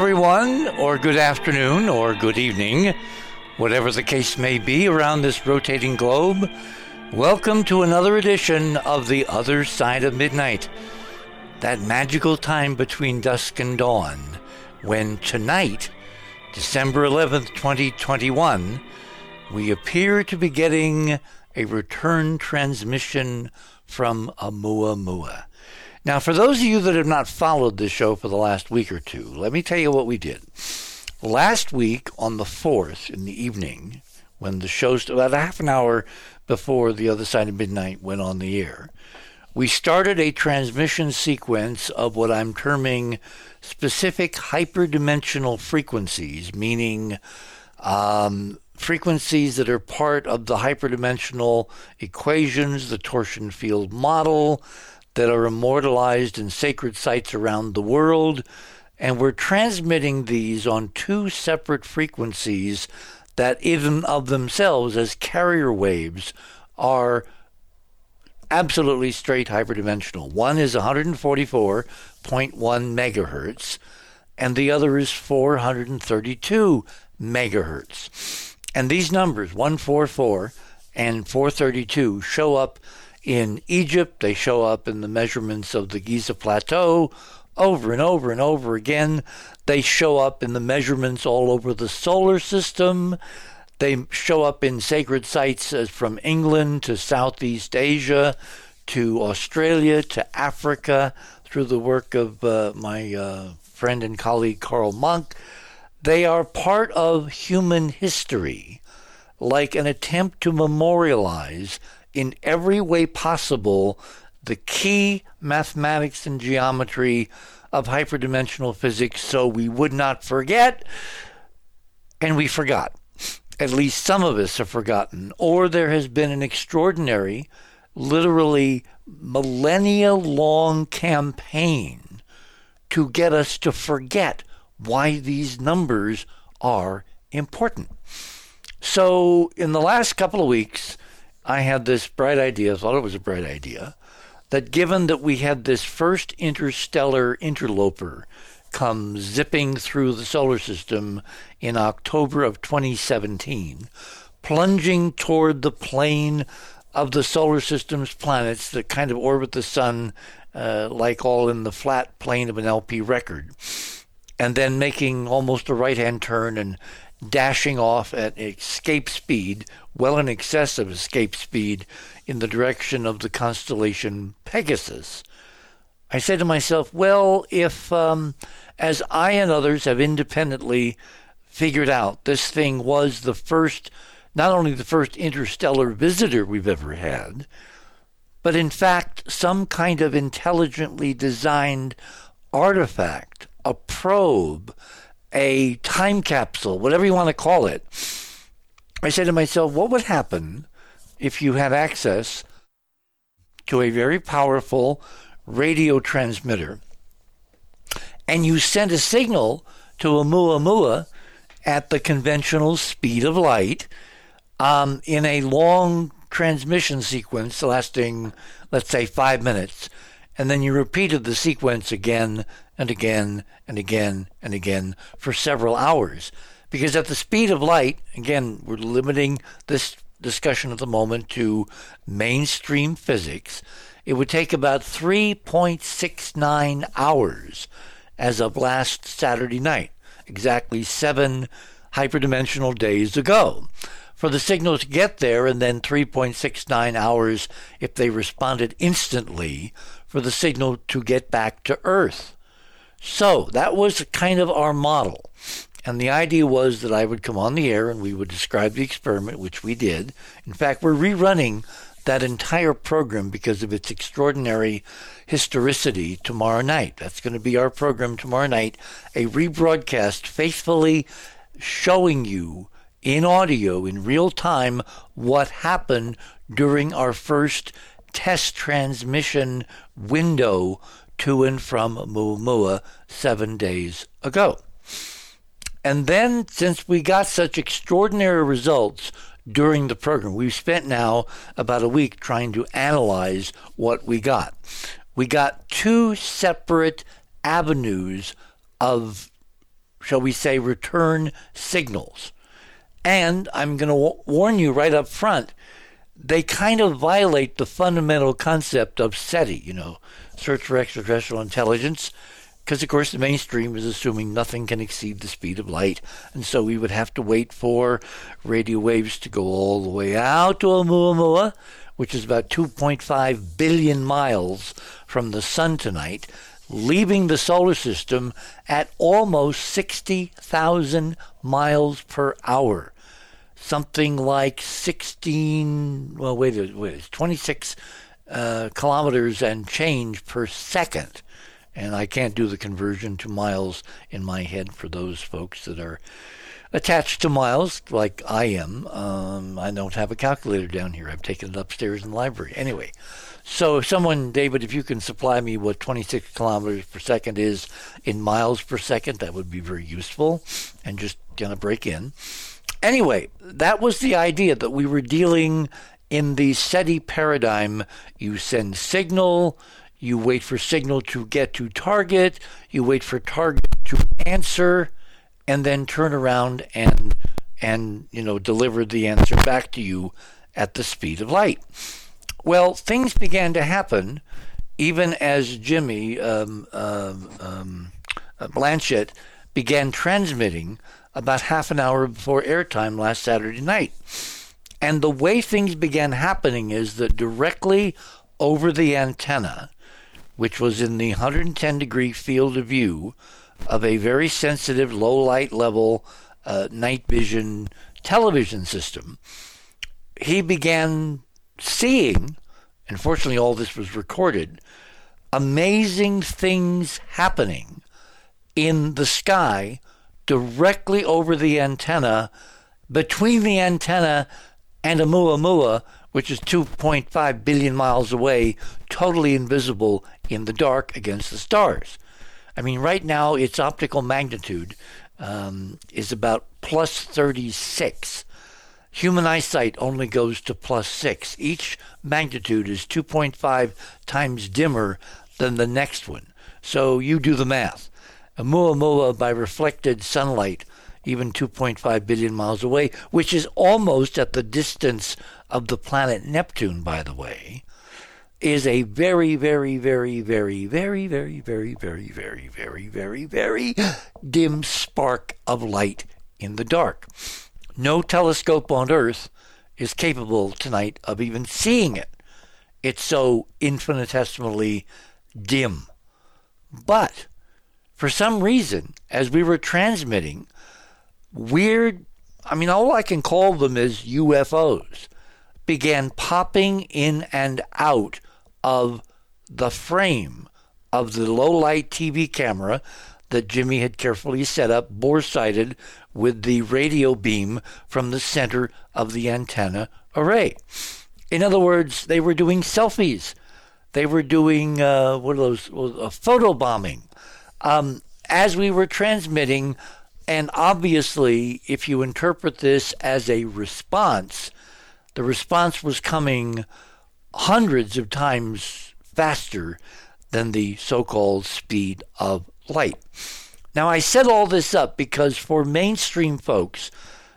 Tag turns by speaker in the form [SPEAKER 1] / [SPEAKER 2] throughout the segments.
[SPEAKER 1] Everyone, or good afternoon, or good evening, whatever the case may be around this rotating globe. Welcome to another edition of The Other Side of Midnight, that magical time between dusk and dawn, when tonight, December 11th, 2021, we appear to be getting a return transmission from Oumuamua. Now, for those of you that have not followed this show for the last week or two, let me tell you what we did. Last week on the 4th in the evening, when the show about a half an hour before the other side of midnight went on the air, we started a transmission sequence of what I'm terming specific hyperdimensional frequencies, meaning um, frequencies that are part of the hyperdimensional equations, the torsion field model, that are immortalized in sacred sites around the world. And we're transmitting these on two separate frequencies that, even of themselves, as carrier waves, are absolutely straight hyperdimensional. One is 144.1 megahertz, and the other is 432 megahertz. And these numbers, 144 and 432, show up in Egypt. They show up in the measurements of the Giza Plateau over and over and over again. They show up in the measurements all over the solar system. They show up in sacred sites from England to Southeast Asia to Australia to Africa through the work of uh, my uh, friend and colleague Carl Munck. They are part of human history, like an attempt to memorialize in every way possible the key mathematics and geometry of hyperdimensional physics so we would not forget. And we forgot. At least some of us have forgotten. Or there has been an extraordinary, literally millennia long campaign to get us to forget why these numbers are important. So, in the last couple of weeks, I had this bright idea, thought it was a bright idea, that given that we had this first interstellar interloper come zipping through the solar system in October of 2017, plunging toward the plane of the solar system's planets that kind of orbit the sun uh, like all in the flat plane of an LP record, and then making almost a right hand turn and dashing off at escape speed, well in excess of escape speed, in the direction of the constellation Pegasus. I said to myself, well, if, um, as I and others have independently figured out, this thing was the first, not only the first interstellar visitor we've ever had, but in fact, some kind of intelligently designed artifact, a probe, a time capsule, whatever you want to call it, I said to myself, what would happen if you had access to a very powerful radio transmitter and you sent a signal to Oumuamua at the conventional speed of light um, in a long transmission sequence lasting, let's say, five minutes, and then you repeated the sequence again and again and again and again for several hours. Because at the speed of light, again, we're limiting this discussion at the moment to mainstream physics, it would take about 3.69 hours as of last Saturday night, exactly seven hyperdimensional days ago. For the signal to get there, and then 3.69 hours if they responded instantly for the signal to get back to Earth. So that was kind of our model. And the idea was that I would come on the air and we would describe the experiment, which we did. In fact, we're rerunning that entire program because of its extraordinary historicity tomorrow night. That's going to be our program tomorrow night, a rebroadcast faithfully showing you in audio in real time what happened during our first test transmission window to and from Oumuamua seven days ago. And then, since we got such extraordinary results during the program, we've spent now about a week trying to analyze what we got. We got two separate avenues of shall we say, return signals. And I'm going to w- warn you right up front, they kind of violate the fundamental concept of SETI, you know, search for extraterrestrial intelligence, because of course the mainstream is assuming nothing can exceed the speed of light, and so we would have to wait for radio waves to go all the way out to Oumuamua, which is about 2.5 billion miles from the sun tonight, leaving the solar system at almost 60,000 miles per hour. Something like 16, well, wait, wait 26 uh, kilometers and change per second. And I can't do the conversion to miles in my head for those folks that are attached to miles like I am. Um, I don't have a calculator down here. I've taken it upstairs in the library. Anyway, so if someone, David, if you can supply me what 26 kilometers per second is in miles per second, that would be very useful and just going to break in. Anyway, that was the idea that we were dealing in the SETI paradigm. You send signal, you wait for signal to get to target, you wait for target to answer, and then turn around and and you know deliver the answer back to you at the speed of light. Well, things began to happen even as Jimmy um, um, um, Blanchett began transmitting about half an hour before airtime last Saturday night. And the way things began happening is that directly over the antenna, which was in the 110 degree field of view of a very sensitive low light level uh, night vision television system, he began seeing, unfortunately, all this was recorded, amazing things happening in the sky directly over the antenna, between the antenna and Oumuamua, which is 2.5 billion miles away, totally invisible in the dark against the stars. I mean, right now its optical magnitude um, is about plus 36 Human eyesight only goes to plus 6. Each magnitude is 2.5 times dimmer than the next one. So you do the math. Oumuamua by reflected sunlight, even 2.5 billion miles away, which is almost at the distance of the planet Neptune, by the way, is a very, very, very, very, very, very, very, very, very, very, very, very dim spark of light in the dark. No telescope on Earth is capable tonight of even seeing it. It's so infinitesimally dim. But for some reason, as we were transmitting, weird, I mean, all I can call them is UFOs, began popping in and out of the frame of the low light TV camera that Jimmy had carefully set up, bore sighted, with the radio beam from the center of the antenna array. In other words, they were doing selfies. They were doing uh, what are those uh, photo bombing um, as we were transmitting. And obviously, if you interpret this as a response, the response was coming hundreds of times faster than the so called speed of light. Now, I set all this up because for mainstream folks,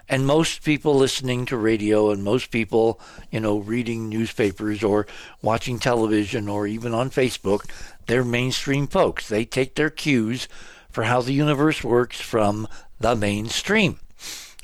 [SPEAKER 1] and most people listening to radio and most people, you know, reading newspapers or watching television or even on Facebook, they're mainstream folks. They take their cues for how the universe works from the mainstream.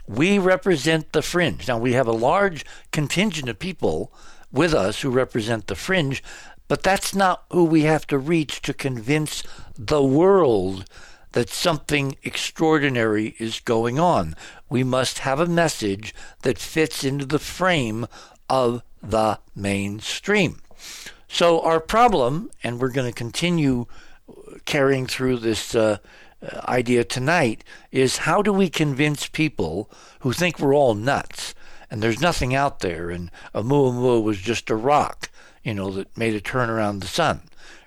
[SPEAKER 1] We represent the fringe. Now, we have a large contingent of people with us who represent the fringe, but that's not who we have to reach to convince the world that something extraordinary is going on. We must have a message that fits into the frame of the mainstream. So, our problem, and we're going to continue carrying through this uh, idea tonight, is how do we convince people who think we're all nuts and there's nothing out there and Oumuamua was just a rock, you know, that made a turn around the sun?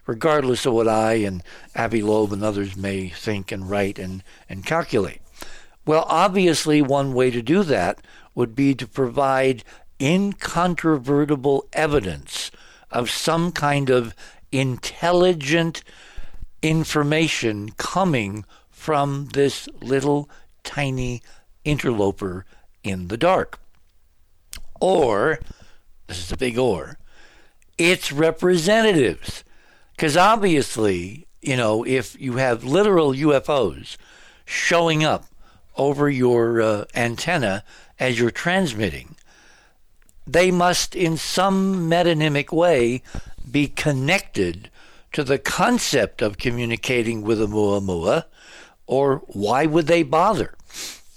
[SPEAKER 1] regardless of what I and Avi Loeb and others may think and write and, and calculate. Well, obviously, one way to do that would be to provide incontrovertible evidence of some kind of intelligent information coming from this little tiny interloper in the dark. Or, this is a big or, its representatives. Because obviously, you know, if you have literal UFOs showing up over your uh, antenna as you're transmitting, they must, in some metonymic way, be connected to the concept of communicating with a Oumuamua, or why would they bother?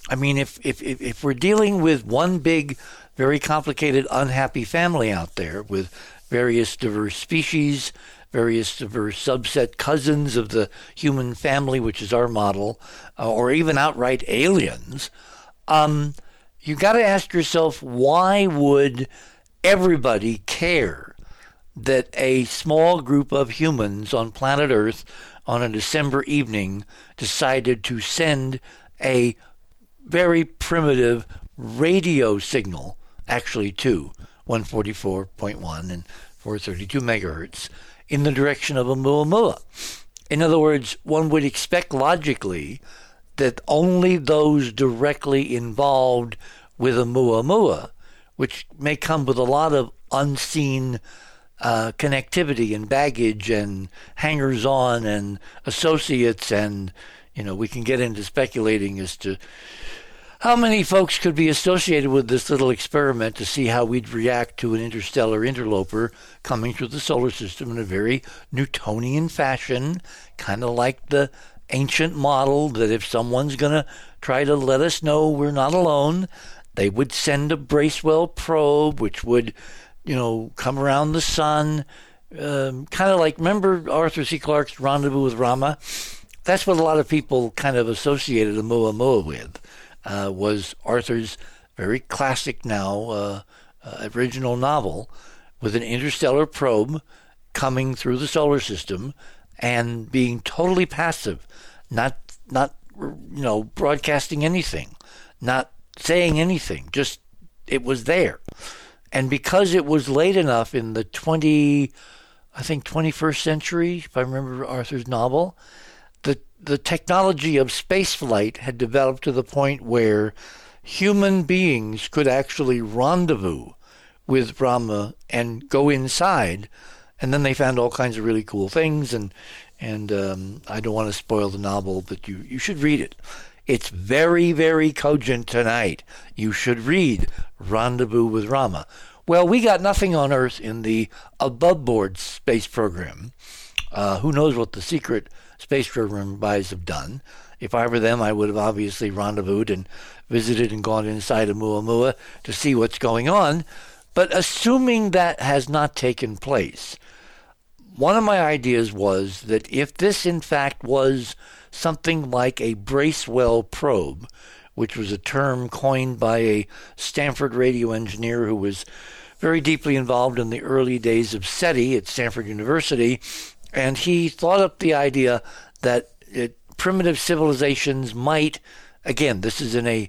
[SPEAKER 1] I mean, if, if, if we're dealing with one big, very complicated, unhappy family out there with various diverse species, various diverse subset cousins of the human family, which is our model, uh, or even outright aliens, um, you got to ask yourself why would everybody care that a small group of humans on planet Earth on a December evening decided to send a very primitive radio signal, actually two, 144.1 and 432 megahertz, in the direction of a Oumuamua. In other words, one would expect logically that only those directly involved with a Oumuamua, which may come with a lot of unseen uh, connectivity and baggage and hangers on and associates and you know we can get into speculating as to how many folks could be associated with this little experiment to see how we'd react to an interstellar interloper coming through the solar system in a very Newtonian fashion, kind of like the ancient model that if someone's going to try to let us know we're not alone, they would send a Bracewell probe, which would you know, come around the sun, um, kind of like remember Arthur C. Clarke's Rendezvous with Rama. That's what a lot of people kind of associated the Oumuamua with. Uh, was Arthur's very classic now uh, uh, original novel with an interstellar probe coming through the solar system and being totally passive, not not you know broadcasting anything, not saying anything. Just it was there. And because it was late enough in the 20, I think 21st century, if I remember Arthur's novel, the, the technology of spaceflight had developed to the point where human beings could actually rendezvous with Rama and go inside. And then they found all kinds of really cool things. And, and um, I don't want to spoil the novel, but you, you should read it. It's very, very cogent tonight. You should read Rendezvous with Rama. Well, we got nothing on Earth in the above board space program. Uh, who knows what the secret space program guys have done? If I were them, I would have obviously rendezvoused and visited and gone inside of Oumuamua to see what's going on. But assuming that has not taken place, one of my ideas was that if this in fact was something like a Bracewell probe, which was a term coined by a Stanford radio engineer who was very deeply involved in the early days of SETI at Stanford University. And he thought up the idea that it, primitive civilizations might, again, this is in a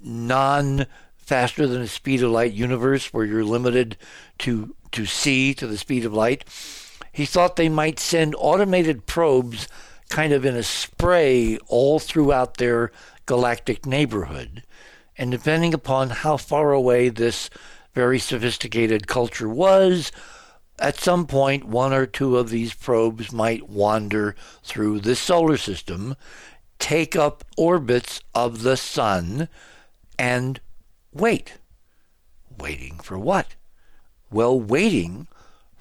[SPEAKER 1] non faster than the speed of light universe where you're limited to, to see to the speed of light. He thought they might send automated probes kind of in a spray all throughout their galactic neighborhood. And depending upon how far away this very sophisticated culture was, at some point, one or two of these probes might wander through the solar system, take up orbits of the sun, and wait. Waiting for what? Well, waiting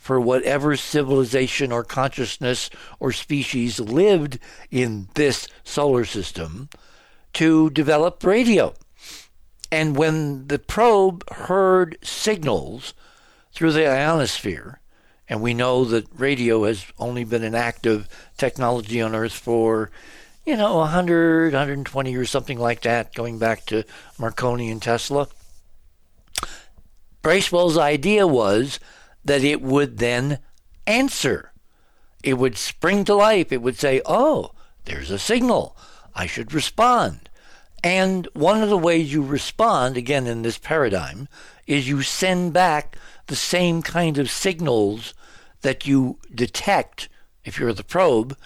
[SPEAKER 1] for whatever civilization or consciousness or species lived in this solar system to develop radio. And when the probe heard signals through the ionosphere, and we know that radio has only been an active technology on Earth for, you know, 100, 120 or something like that, going back to Marconi and Tesla. Bracewell's idea was that it would then answer. It would spring to life. It would say, oh, there's a signal. I should respond. And one of the ways you respond, again, in this paradigm, is you send back the same kind of signals that you detect if you're the probe.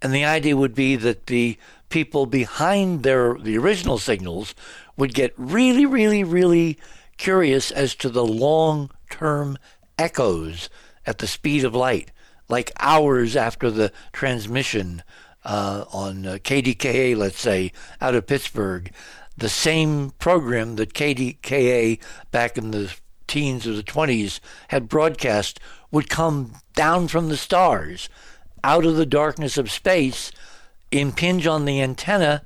[SPEAKER 1] And the idea would be that the people behind their the original signals would get really, really, really curious as to the long term echoes at the speed of light, like hours after the transmission uh, on uh, KDKA, let's say, out of Pittsburgh. The same program that KDKA back in the teens or the 20s had broadcast would come down from the stars out of the darkness of space, impinge on the antenna,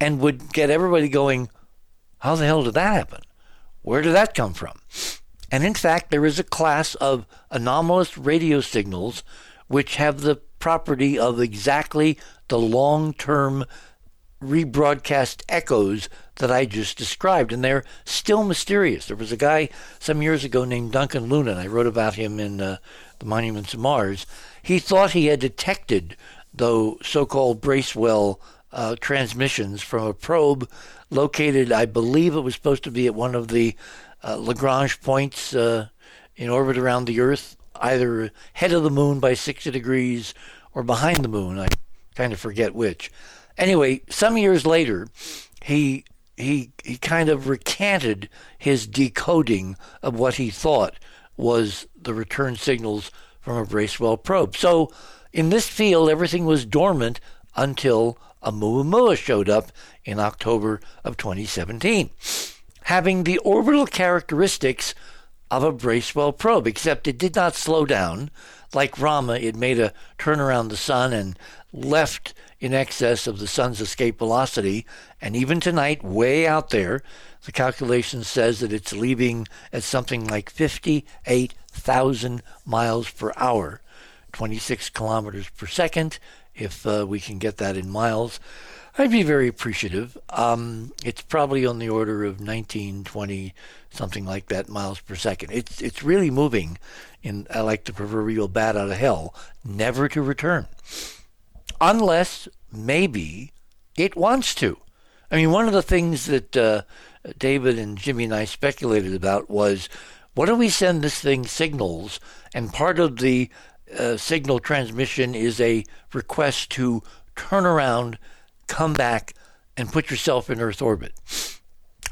[SPEAKER 1] and would get everybody going, How the hell did that happen? Where did that come from? And in fact, there is a class of anomalous radio signals which have the property of exactly the long term rebroadcast echoes that I just described, and they're still mysterious. There was a guy some years ago named Duncan Lunan, and I wrote about him in uh, The Monuments of Mars. He thought he had detected the so called Bracewell uh, transmissions from a probe located, I believe it was supposed to be at one of the Lagrange points uh, in orbit around the Earth, either head of the moon by 60 degrees or behind the moon. I kind of forget which. Anyway, some years later, he he he kind of recanted his decoding of what he thought was the return signals from a Bracewell probe. So in this field, everything was dormant until a Oumuamua showed up in October of 2017, having the orbital characteristics of a Bracewell probe, except it did not slow down. Like Rama, it made a turn around the sun and left in excess of the sun's escape velocity. And even tonight, way out there, the calculation says that it's leaving at something like 58,000 miles per hour, 26 kilometers per second, if uh, we can get that in miles. I'd be very appreciative. Um, it's probably on the order of 19, 20, something like that miles per second. It's it's really moving in I like the proverbial bat out of hell, never to return unless maybe it wants to. I mean, one of the things that uh, David and Jimmy and I speculated about was what do we send this thing signals? And part of the uh, signal transmission is a request to turn around, come back, and put yourself in Earth orbit.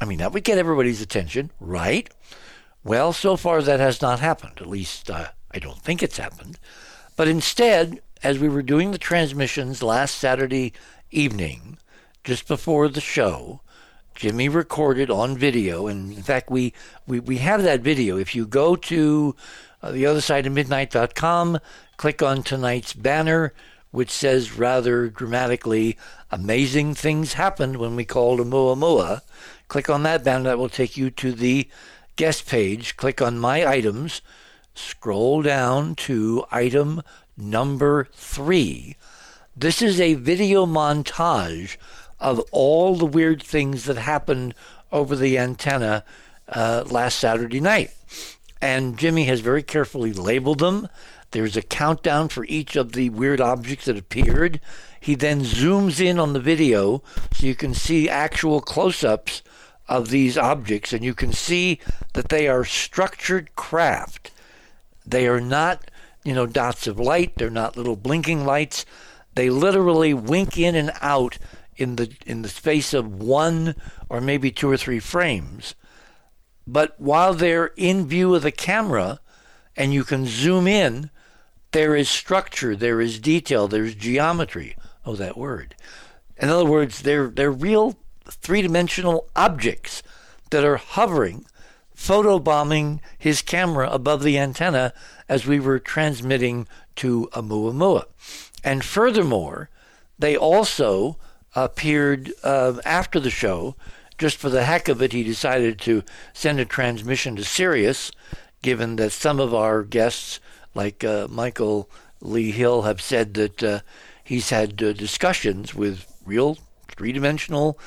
[SPEAKER 1] I mean, that would get everybody's attention, right? Well, so far that has not happened. At least uh, I don't think it's happened. But instead, as we were doing the transmissions last Saturday evening, just before the show, Jimmy recorded on video, and in fact, we, we, we have that video. If you go to uh, the other side of midnight.com, click on tonight's banner, which says rather dramatically, Amazing things happened when we called Oumuamua. Click on that banner, that will take you to the guest page. Click on My Items, scroll down to item number three. This is a video montage of all the weird things that happened over the antenna uh, last Saturday night. And Jimmy has very carefully labeled them. There's a countdown for each of the weird objects that appeared. He then zooms in on the video so you can see actual close ups of these objects, and you can see that they are structured craft. They are not you know, dots of light. They're not little blinking lights. They literally wink in and out in the in the space of one or maybe two or three frames. But while they're in view of the camera and you can zoom in, there is structure, there is detail, there's geometry. Oh, that word. In other words, they're they're real three-dimensional objects that are hovering photobombing his camera above the antenna as we were transmitting to Oumuamua. And furthermore, they also appeared uh, after the show. Just for the heck of it, he decided to send a transmission to Sirius, given that some of our guests, like uh, Michael Lee Hill, have said that uh, he's had uh, discussions with real three dimensional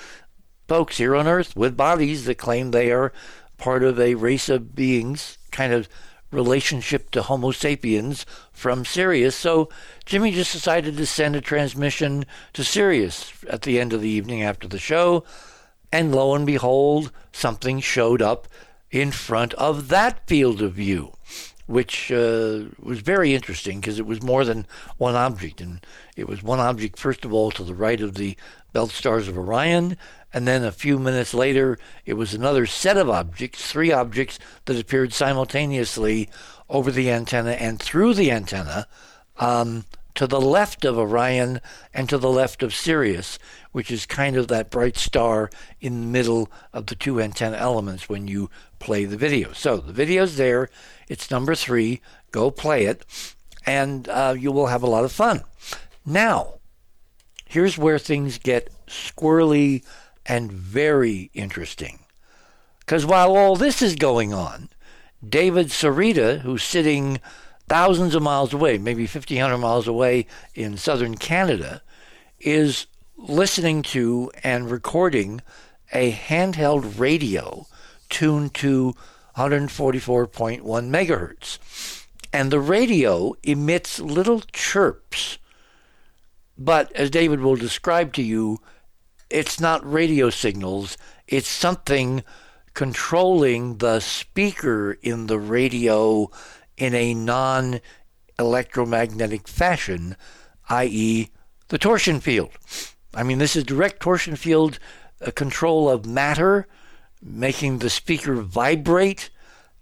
[SPEAKER 1] folks here on Earth with bodies that claim they are part of a race of beings, kind of relationship to Homo sapiens from Sirius. So Jimmy just decided to send a transmission to Sirius at the end of the evening after the show. And lo and behold, something showed up in front of that field of view. which uh, was very interesting because it was more than one object. And it was one object, first of all, to the right of the belt stars of Orion. And then a few minutes later, it was another set of objects, three objects that appeared simultaneously over the antenna and through the antenna um, to the left of Orion and to the left of Sirius, which is kind of that bright star in the middle of the two antenna elements when you play the video. So the video's there. It's number three. Go play it, and uh, you will have a lot of fun. Now, here's where things get squirrely and very interesting. Because while all this is going on, David Sereda, who's sitting thousands of miles away, maybe 1,500 miles away in southern Canada, is listening to and recording a handheld radio tuned to 144.1 megahertz. And the radio emits little chirps. But as David will describe to you, it's not radio signals, it's something controlling the speaker in the radio in a non electromagnetic fashion, i.e., the torsion field. I mean, this is direct torsion field uh, control of matter, making the speaker vibrate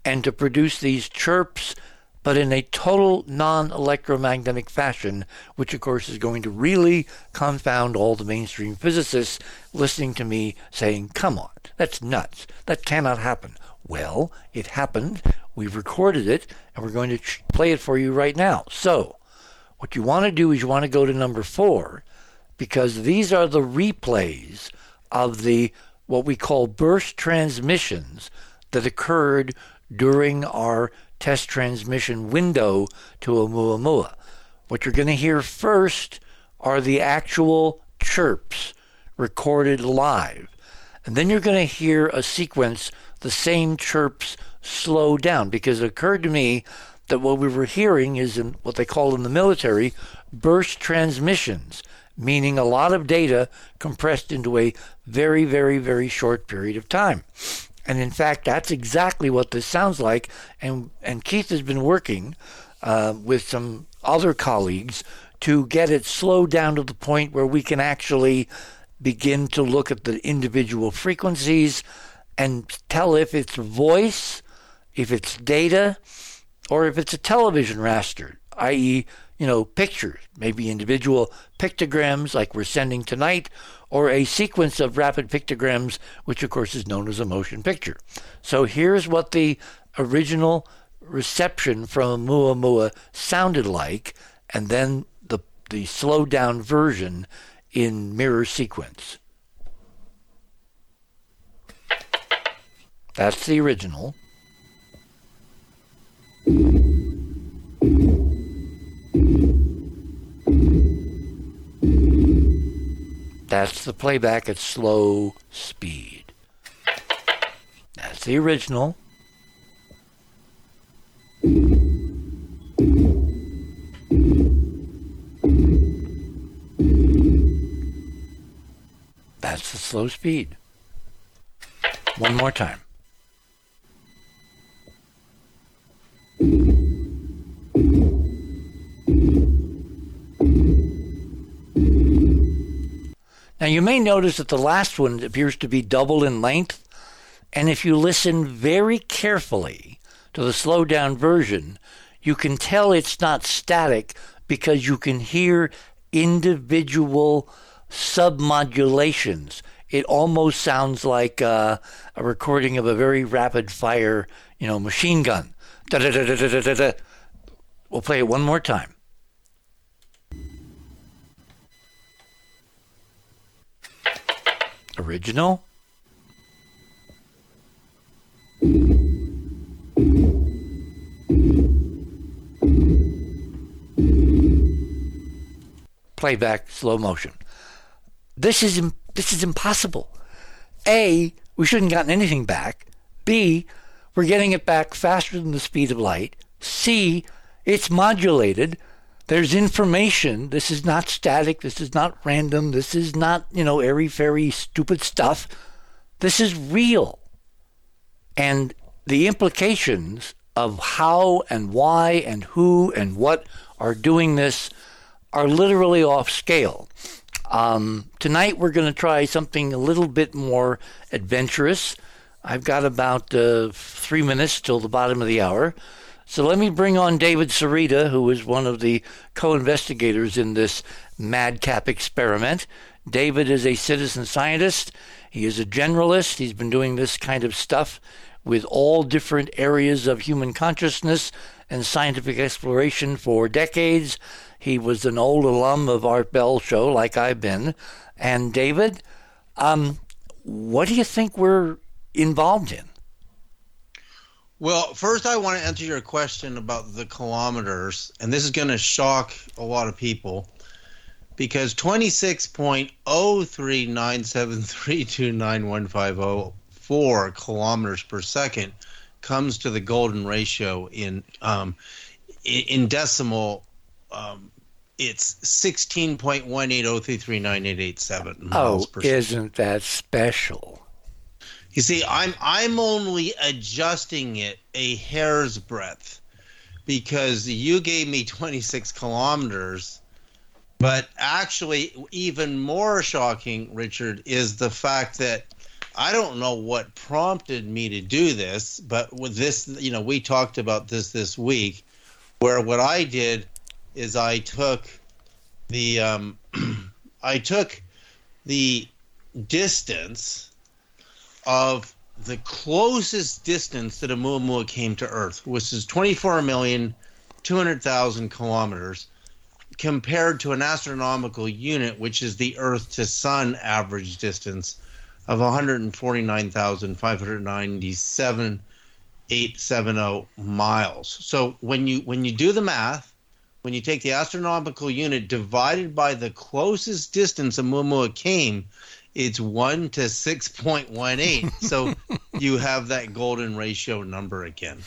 [SPEAKER 1] and to produce these chirps, but in a total non electromagnetic fashion, which of course is going to really confound all the mainstream physicists listening to me saying, come on, that's nuts. That cannot happen. Well, it happened. We've recorded it, and we're going to play it for you right now. So, what you want to do is you want to go to number four, because these are the replays of the what we call burst transmissions that occurred during our test transmission window to Oumuamua. What you're going to hear first are the actual chirps recorded live. And then you're going to hear a sequence, the same chirps slow down, because it occurred to me that what we were hearing is in what they call in the military burst transmissions, meaning a lot of data compressed into a very, very, very short period of time. And in fact, that's exactly what this sounds like. And, and Keith has been working uh, with some other colleagues to get it slowed down to the point where we can actually begin to look at the individual frequencies and tell if it's voice, if it's data, or if it's a television raster, i.e., you know, pictures, maybe individual pictograms like we're sending tonight, or a sequence of rapid pictograms, which of course is known as a motion picture. So here's what the original reception from Oumuamua sounded like, and then the the slowed down version in mirror sequence. That's the original. That's the playback at slow speed. That's the original. That's the slow speed. One more time. Now you may notice that the last one appears to be double in length, and if you listen very carefully to the slowed down version, you can tell it's not static because you can hear individual submodulations. It almost sounds like uh, a recording of a very rapid fire, you know, machine gun. Da-da-da-da-da-da-da. We'll play it one more time. Original. Playback slow motion. This is this is impossible. A, we shouldn't gotten anything back. B, we're getting it back faster than the speed of light. C, it's modulated. There's information. This is not static. This is not random. This is not, you know, airy fairy stupid stuff. This is real. And the implications of how and why and who and what are doing this are literally off scale. Um, tonight we're going to try something a little bit more adventurous. I've got about uh, three minutes till the bottom of the hour. So let me bring on David Sereda, who is one of the co investigators in this madcap experiment. David is a citizen scientist. He is a generalist. He's been doing this kind of stuff with all different areas of human consciousness and scientific exploration for decades. He was an old alum of Art Bell show, like I've been. And David, um, what do you think we're involved in?
[SPEAKER 2] Well, first, I want to answer your question about the kilometers, and this is going to shock a lot of people because 26.03973291504 kilometers per second comes to the golden ratio in um, in decimal. Um, it's 16.180339887
[SPEAKER 1] miles oh, per second. isn't that special?
[SPEAKER 2] You see, I'm I'm only adjusting it a hair's breadth because you gave me 26 kilometers but actually, even more shocking, Richard, is the fact that I don't know what prompted me to do this, but with this, you know, we talked about this this week, where what I did is I took the um, I took the distance of the closest distance that Oumuamua came to Earth, which is 24 million 200,000 kilometers compared to an astronomical unit, which is the Earth to Sun average distance of 149,597.870 miles. So when you when you do the math, when you take the astronomical unit divided by the closest distance Oumuamua came, it's one to six point one eight. So you have that golden ratio number again.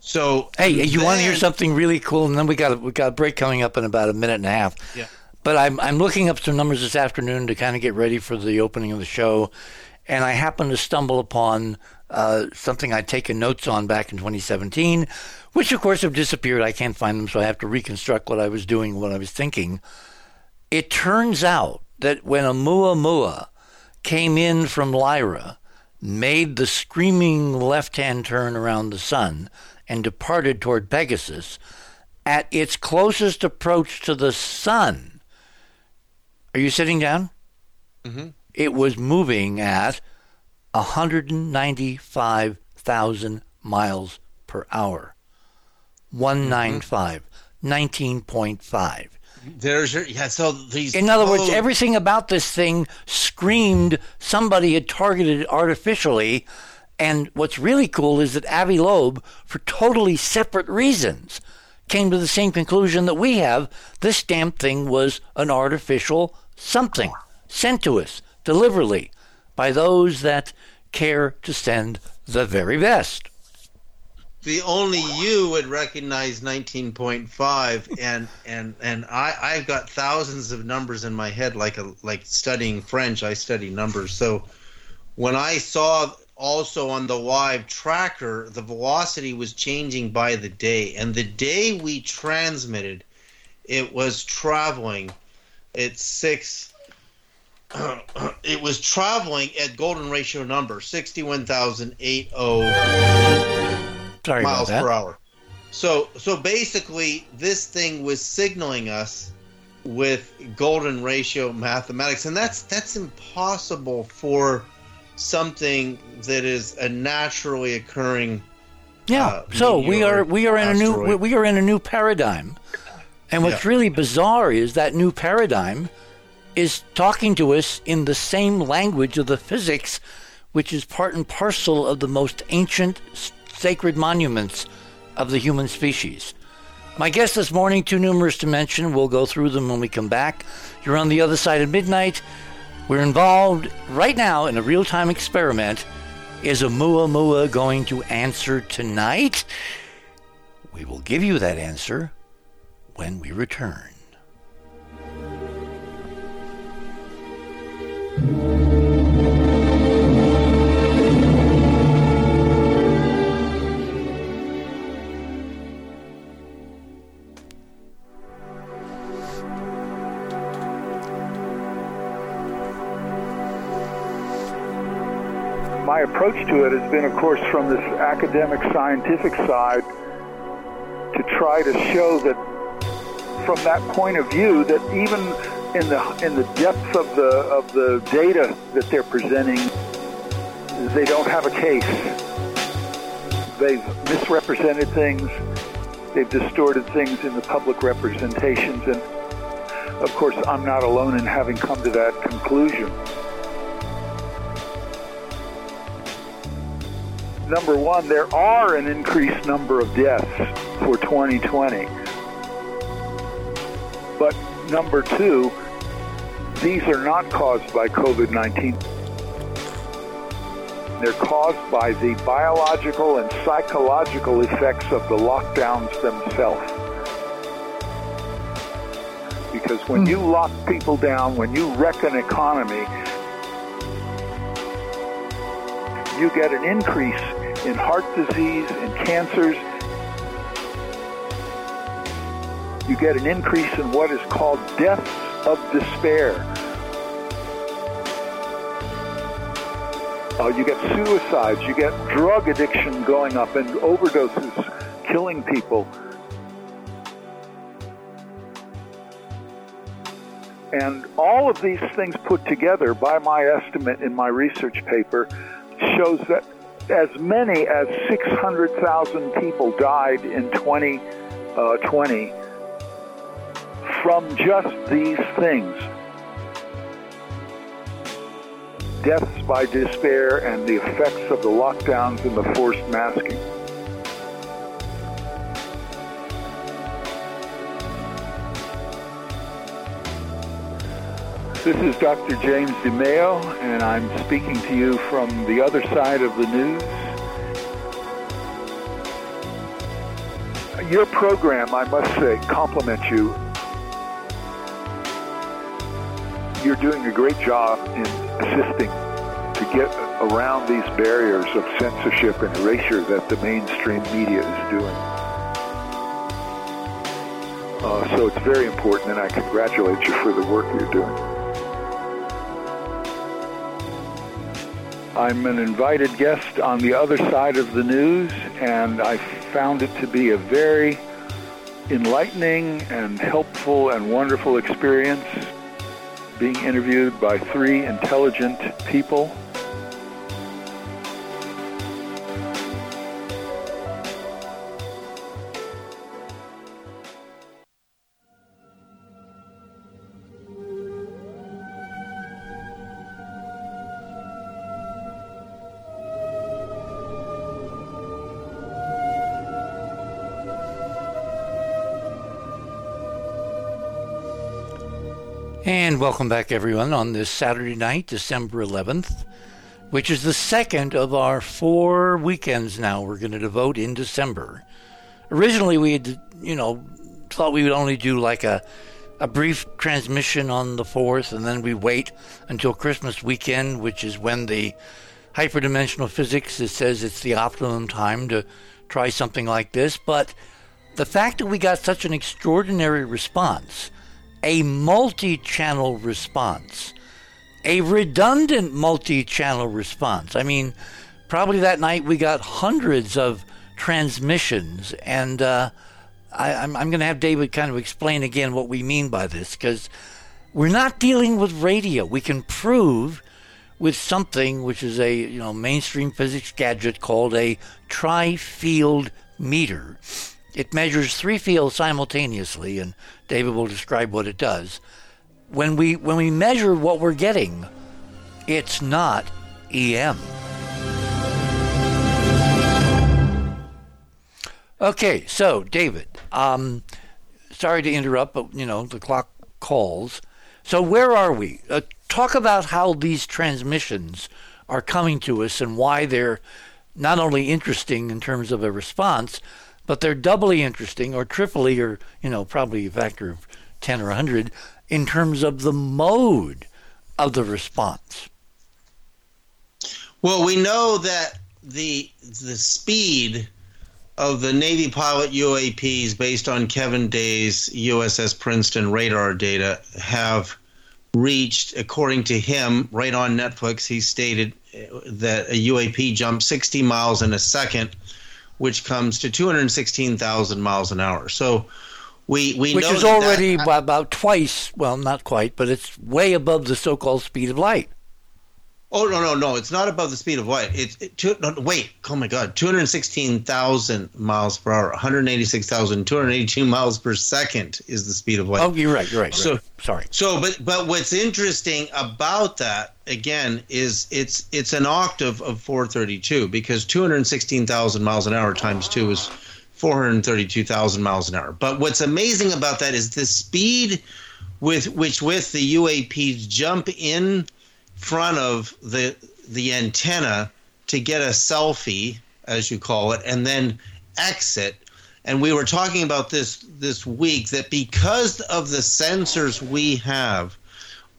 [SPEAKER 2] So
[SPEAKER 1] hey, then, you want to hear something really cool? And then we got a, we got a break coming up in about a minute and a half.
[SPEAKER 2] Yeah.
[SPEAKER 1] But I'm I'm looking up some numbers this afternoon to kind of get ready for the opening of the show, and I happened to stumble upon uh, something I'd taken notes on back in 2017, which of course have disappeared. I can't find them, so I have to reconstruct what I was doing, what I was thinking. It turns out that when Oumuamua came in from Lyra, made the screaming left hand turn around the sun, and departed toward Pegasus, at its closest approach to the sun, are you sitting down?
[SPEAKER 2] Mm-hmm.
[SPEAKER 1] It was moving at 195,000 miles per hour. 195, mm-hmm. 19.5.
[SPEAKER 2] There's your, yeah. So these.
[SPEAKER 1] In other words, everything about this thing screamed somebody had targeted it artificially and what's really cool is that Avi Loeb, for totally separate reasons, came to the same conclusion that we have. This damn thing was an artificial something sent to us deliberately by those that care to send the very best.
[SPEAKER 2] The only you would recognize 19.5, and and and I I've got thousands of numbers in my head, like a like studying French. I study numbers, so when I saw also on the live tracker, the velocity was changing by the day. And the day we transmitted, it was traveling at six. it was traveling at golden ratio number 61,080 miles per hour. So so basically this thing was signaling us with golden ratio mathematics and that's that's impossible for something that is a naturally occurring.
[SPEAKER 1] Yeah. Uh, so we are we are in asteroid. a new we are in a new paradigm, and what's yeah. really bizarre is that new paradigm is talking to us in the same language of the physics, which is part and parcel of the most ancient sacred monuments of the human species. My guest this morning, too numerous to mention. We'll go through them when we come back. You're on the other side of midnight. We're involved right now in a real time experiment. Is a Oumuamua going to answer tonight? We will give you that answer when we return.
[SPEAKER 3] My approach to it has been, of course, from this academic scientific side to try to show that from that point of view that even in the in the depth of the of the data that they're presenting, they don't have a case. They've misrepresented things. They've distorted things in the public representations, and of course, I'm not alone in having come to that conclusion. Number one, there are an increased number of deaths for 2020. But number two, these are not caused by COVID 19. They're caused by the biological and psychological effects of the lockdowns themselves. Because when hmm. you lock people down, when you wreck an economy, you get an increase in heart disease and cancers. You get an increase in what is called deaths of despair. Uh, you get suicides, you get drug addiction going up and overdoses killing people. And all of these things put together, by my estimate in my research paper, shows that as many as 600,000 people died in 2020 uh, from just these things deaths by despair and the effects of the lockdowns and the forced masking. This is Dr. James DeMeo, and I'm speaking to you from the other side of the news. Your program, I must say, compliments you. You're doing a great job in assisting to get around these barriers of censorship and erasure that the mainstream media is doing. Uh, so it's very important, and I congratulate you for the work you're doing. I'm an invited guest on the other side of the news, and I found it to be a very enlightening and helpful and wonderful experience being interviewed by three intelligent people
[SPEAKER 1] Welcome back, everyone, on this Saturday night, December 11th, which is the second of our four weekends now we're going to devote in December. Originally, we had, you know, thought we would only do like a, a brief transmission on the 4th, and then we wait until Christmas weekend, which is when the hyperdimensional physics says it's the optimum time to try something like this. But the fact that we got such an extraordinary response a multi channel response, a redundant multi channel response. I mean, probably that night we got hundreds of transmissions, and uh, I, am I'm going to have David kind of explain again what we mean by this because we're not dealing with radio. We can prove with something which is a you know mainstream physics gadget called a tri-field meter it measures three fields simultaneously, and David will describe what it does. When we when we measure what we're getting, it's not EM. Okay, so David, um, sorry to interrupt, but you know the clock calls. So where are we? Uh, talk about how these transmissions are coming to us and why they're not only interesting in terms of a response, but they're doubly interesting or triply or you know probably a factor of 10 or 100 in terms of the mode of the response.
[SPEAKER 2] Well we know that the the speed of the Navy pilot UAPs based on Kevin Day's USS Princeton radar data have reached, according to him, right on Netflix, he stated eh, that a UAP jumped 60 miles in a second, which comes to 216,000 miles an hour. So we we
[SPEAKER 1] which
[SPEAKER 2] know
[SPEAKER 1] is already
[SPEAKER 2] that-
[SPEAKER 1] about twice. Well, not quite, but it's way above the so-called speed of light.
[SPEAKER 2] Oh no no no! It's not above the speed of light. It's it, two, no, wait. Oh my God! Two hundred sixteen thousand miles per hour. One hundred eighty six thousand two hundred eighty two miles per second is the speed of light.
[SPEAKER 1] Oh, you're right. You're right.
[SPEAKER 2] So-
[SPEAKER 1] right. sorry.
[SPEAKER 2] So, but but what's interesting about that again is it's it's an octave of 432 because 216,000 miles an hour times two is 432,000 miles an hour. But what's amazing about that is the speed with which with the UAPs jump in front of the the antenna to get a selfie, as you call it, and then exit. And we were talking about this this week that because of the sensors we have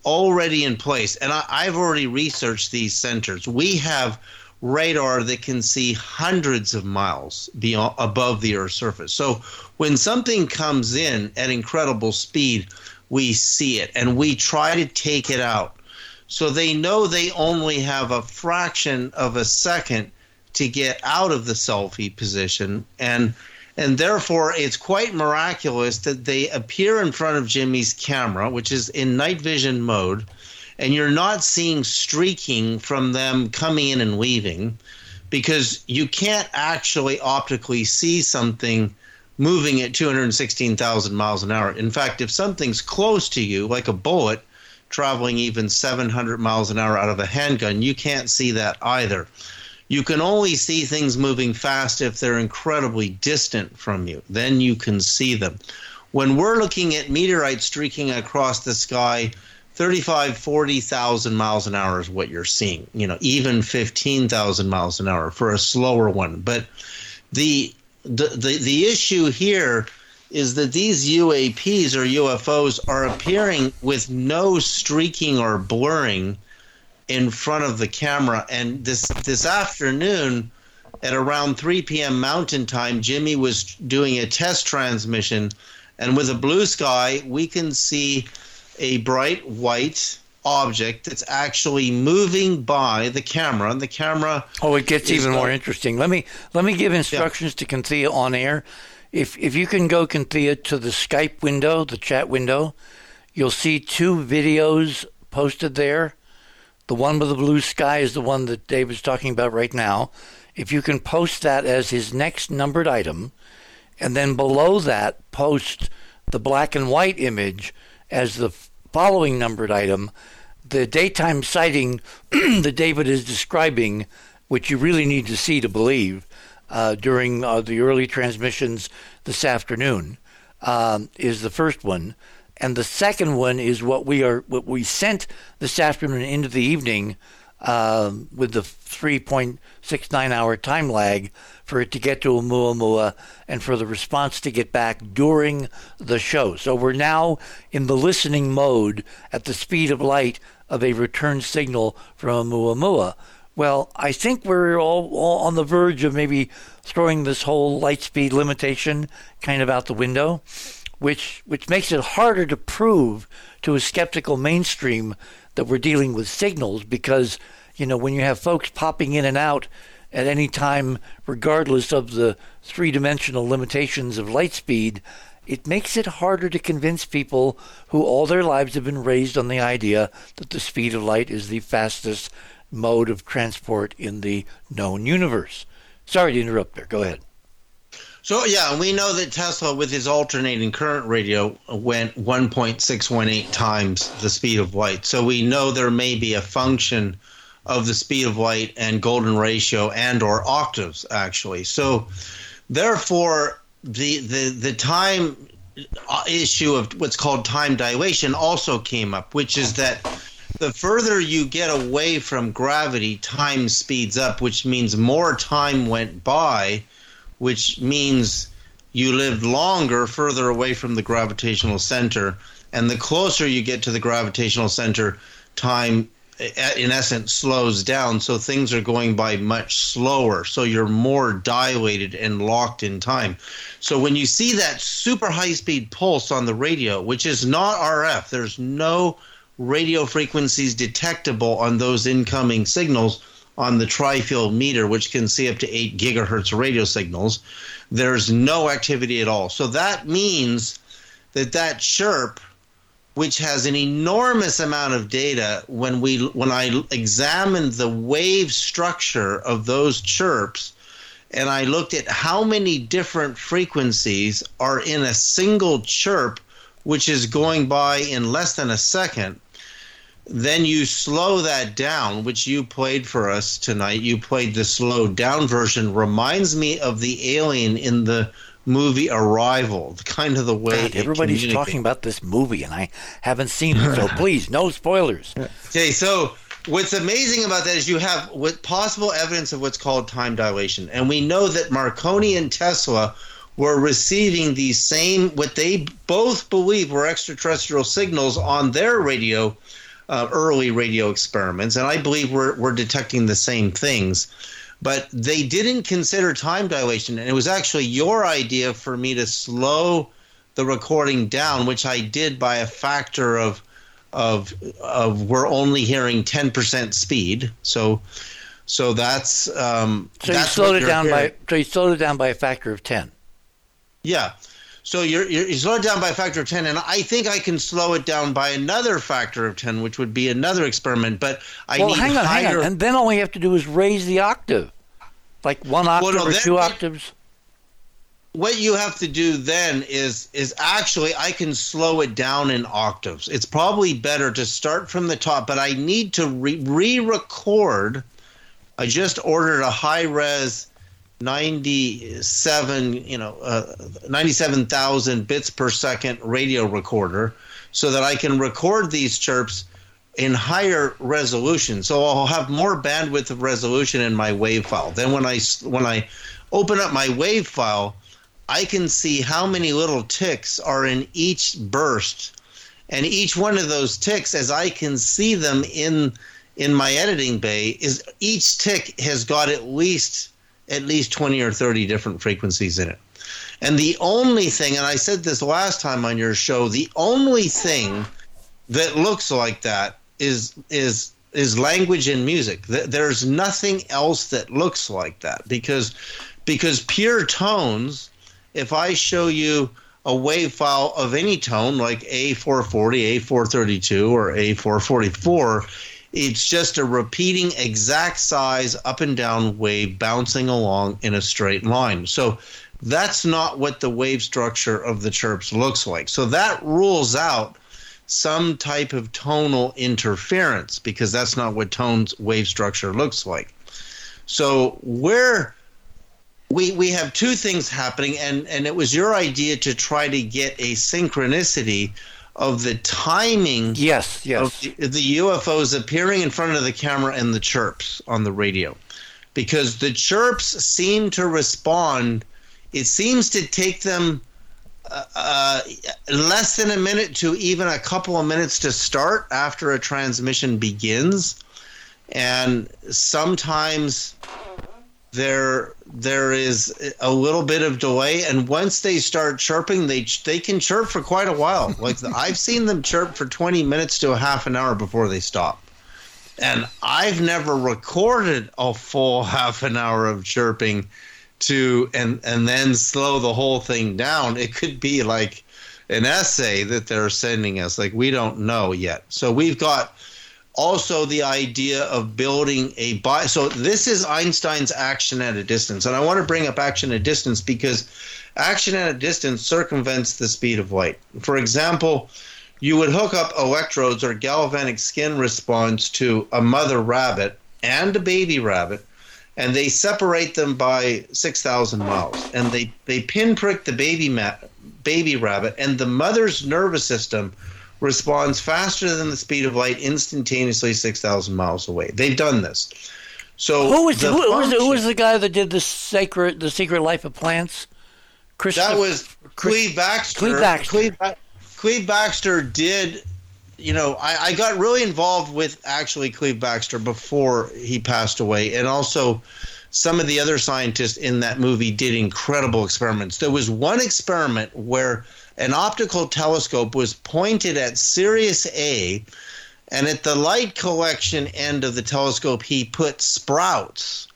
[SPEAKER 2] already in place, and I, I've already researched these sensors, we have radar that can see hundreds of miles beyond above the Earth's surface. So when something comes in at incredible speed, we see it and we try to take it out. So they know they only have a fraction of a second to get out of the selfie position and and therefore it's quite miraculous that they appear in front of Jimmy's camera, which is in night vision mode, and you're not seeing streaking from them coming in and leaving because you can't actually optically see something moving at 216,000 miles an hour. In fact, if something's close to you, like a bullet traveling even 700 miles an hour out of a handgun, you can't see that either. You can only see things moving fast if they're incredibly distant from you. Then you can see them. When we're looking at meteorites streaking across the sky, 35, 40,000 miles an hour is what you're seeing. You know, even 15,000 miles an hour for a slower one. But the the the, the issue here is that these UAPs or UFOs are appearing with no streaking or blurring in front of the camera. And this this afternoon, at around 3 p.m. Mountain Time, Jimmy was doing a test transmission, and with a blue sky, we can see a bright white object that's actually moving by the camera. And the camera
[SPEAKER 1] Oh, it gets even more interesting. Let me let me give instructions to Cynthia on air. If if you can go Cynthia to the Skype window, the chat window, you'll see two videos posted there. The one with the blue sky is the one that Dave is talking about right now. If you can post that as his next numbered item, and then below that post the black and white image as the following numbered item, the daytime sighting that David is describing, which you really need to see to believe, uh, during uh, the early transmissions this afternoon, um, is the first one, and the second one is what we are what we sent this afternoon into the evening um, with the 3.69 hour time lag for it to get to Oumuamua and for the response to get back during the show. So we're now in the listening mode at the speed of light of a return signal from Oumuamua. Well, I think we're all, all on the verge of maybe throwing this whole light speed limitation kind of out the window, which which makes it harder to prove to a skeptical mainstream that we're dealing with signals because you know when you have folks popping in and out at any time regardless of the three-dimensional limitations of light speed it makes it harder to convince people who all their lives have been raised on the idea that the speed of light is the fastest mode of transport in the known universe. Sorry to interrupt there. Go ahead.
[SPEAKER 2] So yeah, we know that Tesla with his alternating current radio went 1.618 times the speed of light. So we know there may be a function of the speed of light and golden ratio and or octaves actually. So therefore the the the time issue of what's called time dilation also came up, which is that the further you get away from gravity, time speeds up, which means more time went by, which means you lived longer further away from the gravitational center. And the closer you get to the gravitational center, time eh, in essence slows down. So things are going by much slower. So you're more dilated and locked in time. So when you see that super high speed pulse on the radio, which is not RF, there's no radio frequencies detectable on those incoming signals. on the tri-field meter, which can see up to 8 gigahertz radio signals. There's no activity at all. So that means that that chirp, which has an enormous amount of data, when we when I examined the wave structure of those chirps, and I looked at how many different frequencies are in a single chirp, which is going by in less than a second then you slow that down, which you played for us tonight. You played the slowed down version. Reminds me of the alien in the movie Arrival, kind of the way
[SPEAKER 1] God, everybody's talking about this movie, and I haven't seen it. So please, no spoilers.
[SPEAKER 2] Okay, so what's amazing about that is you have what possible evidence of what's called time dilation, and we know that Marconi and Tesla were receiving these same what they both believe were extraterrestrial signals on their radio uh, early radio experiments, and I believe we're, we're detecting the same things. But they didn't consider time dilation, and it was actually your idea for me to slow the recording down, which I did by a factor of of of we're only hearing ten percent speed. So so that's um,
[SPEAKER 1] so
[SPEAKER 2] that's
[SPEAKER 1] you slowed it down hearing. by so you slowed it down by a factor of ten.
[SPEAKER 2] Yeah, so you're, you're, you slow it down by a factor of 10, and I think I can slow it down by another factor of 10, which would be another experiment. But I
[SPEAKER 1] well,
[SPEAKER 2] need
[SPEAKER 1] hang on,
[SPEAKER 2] higher...
[SPEAKER 1] hang on. And then all we have to do is raise the octave, like one octave well, no, or two octaves.
[SPEAKER 2] What you have to do then is is actually I can slow it down in octaves. It's probably better to start from the top, but I need to re record. I just ordered a high res 97 you know uh, 97,000 bits per second radio recorder so that I can record these chirps in higher resolution. So I'll have more bandwidth of resolution in my wave file. Then when I when I open up my wave file I can see how many little ticks are in each burst. And each one of those ticks as I can see them in in my editing bay is each tick has got at least at least 20 or 30 different frequencies in it. And the only thing, and I said this last time on your show, the only thing that looks like that is is is language and music. There's nothing else that looks like that because because pure tones. If I show you a wave file of any tone like A440, A432, or A444, it's just a repeating exact size up and down wave bouncing along in a straight line. So that's not what the wave structure of the chirps looks like. So that rules out some type of tonal interference because that's not what tone's wave structure looks like. So where we we have two things happening and and it was your idea to try to get a synchronicity of the timing
[SPEAKER 1] yes, yes.
[SPEAKER 2] of the, the UFOs appearing in front of the camera and the chirps on the radio. Because the chirps seem to respond, it seems to take them uh, uh, less than a minute to even a couple of minutes to start after a transmission begins. And sometimes there there is a little bit of delay. And once they start chirping they they can chirp for quite a while. Like the, i've seen them chirp for 20 minutes to a half an hour before they stop. And i've never recorded a full half an hour of chirping to and and then slow the whole thing down. It could be like an essay that they're sending us. Like we don't know yet. So we've got also the idea of building a so this is einstein's action at a distance. And i want to bring up action at a distance because action at a distance circumvents the speed of light. For example you would hook up electrodes or galvanic skin response to a mother rabbit and a baby rabbit and they separate them by 6000 miles. And they they pinprick the baby ma- baby rabbit and the mother's nervous system responds faster than the speed of light instantaneously 6,000 miles away. They've done this. So
[SPEAKER 1] who was, the, who, function, was, who was the guy that did the sacred the secret life of plants?
[SPEAKER 2] That was Cleve Backster.
[SPEAKER 1] Cleve Backster.
[SPEAKER 2] Cleve, Cleve Backster did you know, I, I, got really involved with actually Cleve Backster before he passed away, and also some of the other scientists in that movie did incredible experiments. There was one experiment where an optical telescope was pointed at Sirius A, And at the light collection end of the telescope, he put sprouts,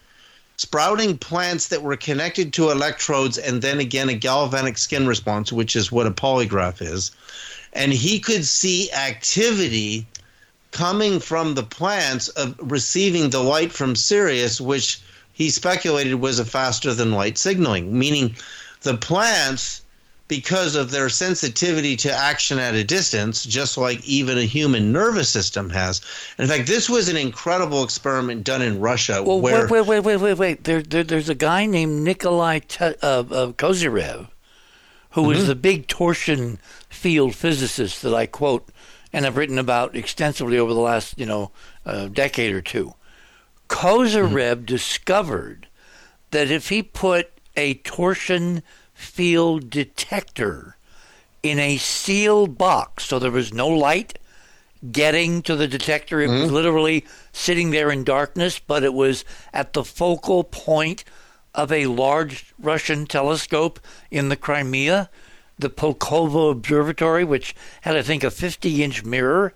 [SPEAKER 2] sprouting plants that were connected to electrodes and then again a galvanic skin response, which is what a polygraph is. And he could see activity coming from the plants of receiving the light from Sirius, which he speculated was a faster than light signaling, meaning the plants because of their sensitivity to action at a distance, just like even a human nervous system has. In fact, this was an incredible experiment done in Russia.
[SPEAKER 1] Well,
[SPEAKER 2] where,
[SPEAKER 1] wait, wait, wait, wait, wait. There, there, there's a guy named Nikolai Te- uh, uh, Kozyrev, who was
[SPEAKER 2] Mm-hmm.
[SPEAKER 1] the big torsion field physicist that I quote and have written about extensively over the last, you know, uh, decade or two. Kozyrev
[SPEAKER 2] Mm-hmm.
[SPEAKER 1] discovered that if he put a torsion field detector in a sealed box, so there was no light getting to the detector, it was mm-hmm. literally sitting there in darkness, but it was at the focal point of a large Russian telescope in the Crimea, the Pulkovo Observatory, which had, I think, a 50-inch mirror.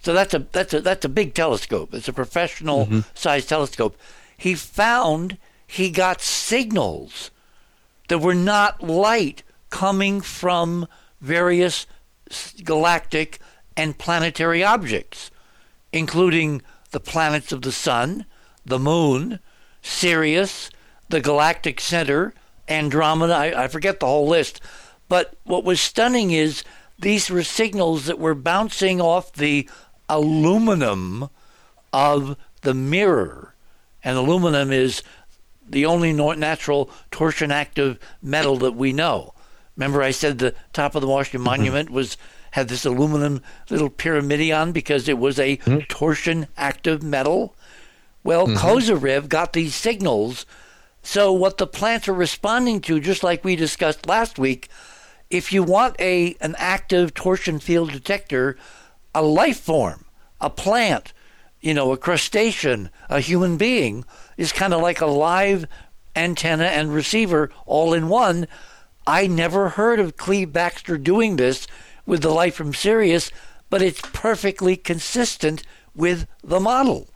[SPEAKER 1] So that's a that's a that's a big telescope. It's a professional mm-hmm. sized telescope. He found he got signals that were not light coming from various galactic and planetary objects, including the planets of the sun, the moon, Sirius, the galactic center, Andromeda. I, I forget the whole list. But what was stunning is these were signals that were bouncing off the aluminum of the mirror. And aluminum is the only natural torsion active metal that we know. Remember, I said the top of the Washington mm-hmm. Monument was had this aluminum little pyramidion because it was a hmm? torsion active metal. Well, mm-hmm. Kozyrev got these signals. So what the plants are responding to, just like we discussed last week, if you want a an active torsion field detector, a life form, a plant, you know, a crustacean, a human being is kind of like a live antenna and receiver all in one. I never heard of Cleve Backster doing this with the light from Sirius, but it's perfectly consistent with the model.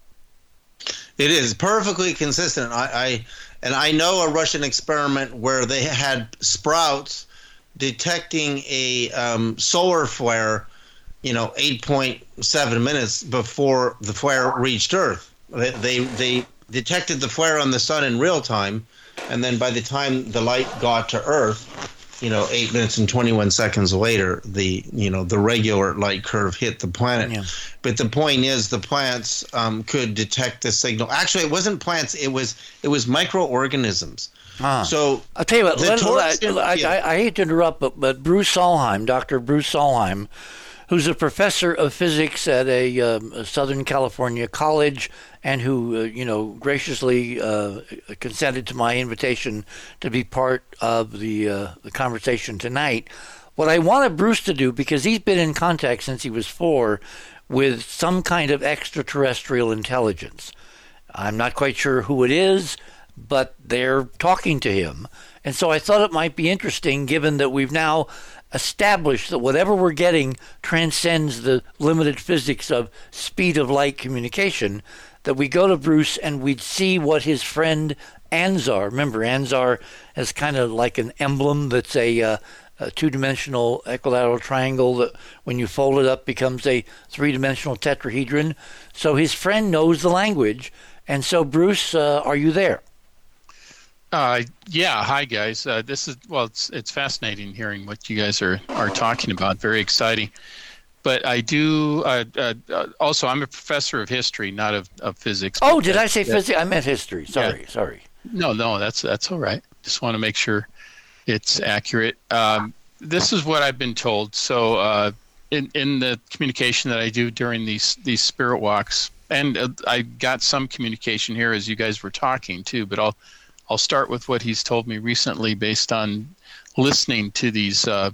[SPEAKER 2] It is perfectly consistent. I, I and I know a Russian experiment where they had sprouts detecting a um, solar flare, you know, 8.7 minutes before the flare reached Earth. They, they they detected the flare on the sun in real time, and then by the time the light got to Earth, you know, eight minutes and 21 seconds later, the you know the regular light curve hit the planet.
[SPEAKER 1] Yeah.
[SPEAKER 2] But the point is, the plants um, could detect the signal. Actually, it wasn't plants; it was it was microorganisms.
[SPEAKER 1] Ah.
[SPEAKER 2] So
[SPEAKER 1] I'll tell you what. Let, I. I, I hate to interrupt, but, but Bruce Solheim, Dr. Bruce Solheim, who's a professor of physics at a, um, a Southern California college, and who uh, you know graciously uh, consented to my invitation to be part of the uh, the conversation tonight. What I wanted Bruce to do, because he's been in contact since he was four with some kind of extraterrestrial intelligence. I'm not quite sure who it is, but they're talking to him. And so I thought it might be interesting, given that we've now established that whatever we're getting transcends the limited physics of speed of light communication, that we go to Bruce and we'd see what his friend Anzar, remember, Anzar is kind of like an emblem that's a, uh, a two dimensional equilateral triangle that, when you fold it up, becomes a three dimensional tetrahedron. So his friend knows the language. And so, Bruce, uh, are you there?
[SPEAKER 4] Uh, yeah. Hi, guys. Uh, this is well. It's it's fascinating hearing what you guys are are talking about. Very exciting. But I do uh, uh, uh, also. I'm a professor of history, not of, of physics.
[SPEAKER 1] Oh, did I say physics? I meant history. Sorry, sorry.
[SPEAKER 4] No, no. That's that's all right. Just want to make sure it's accurate. Um, this is what I've been told. So uh, in in the communication that I do during these these spirit walks, and uh, I got some communication here as you guys were talking too. But I'll I'll start with what he's told me recently, based on listening to these, uh,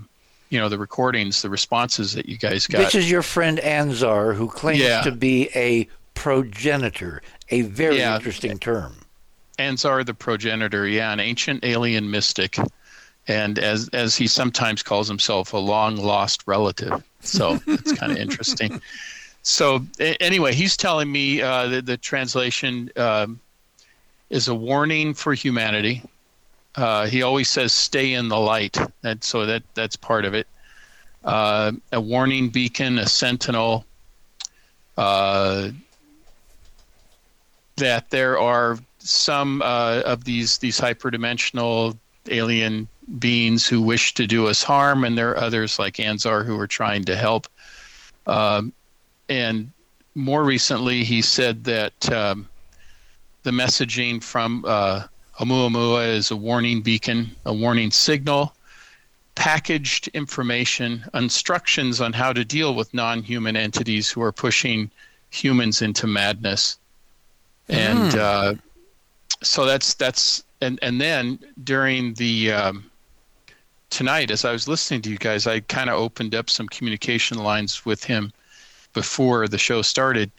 [SPEAKER 4] you know, the recordings, the responses that you guys got.
[SPEAKER 1] This is your friend Anzar, who claims
[SPEAKER 4] Yeah.
[SPEAKER 1] to be a progenitor, a very
[SPEAKER 4] Yeah.
[SPEAKER 1] interesting term.
[SPEAKER 4] Anzar the progenitor, yeah, an ancient alien mystic, and as as he sometimes calls himself, a long lost relative. So it's kind of interesting. so anyway, he's telling me uh, that the translation um, is a warning for humanity. Uh, he always says, "Stay in the light," and so that that's part of it. Uh, a warning beacon, a sentinel. Uh, that there are some uh, of these these hyperdimensional alien beings who wish to do us harm, and there are others like Anzar who are trying to help. Um, and more recently, he said that um, the messaging from uh, Oumuamua is a warning beacon, a warning signal, packaged information, instructions on how to deal with non-human entities who are pushing humans into madness. And
[SPEAKER 1] Hmm.
[SPEAKER 4] uh, so that's that's and and then during the um, tonight as I was listening to you guys, I kind of opened up some communication lines with him before the show started,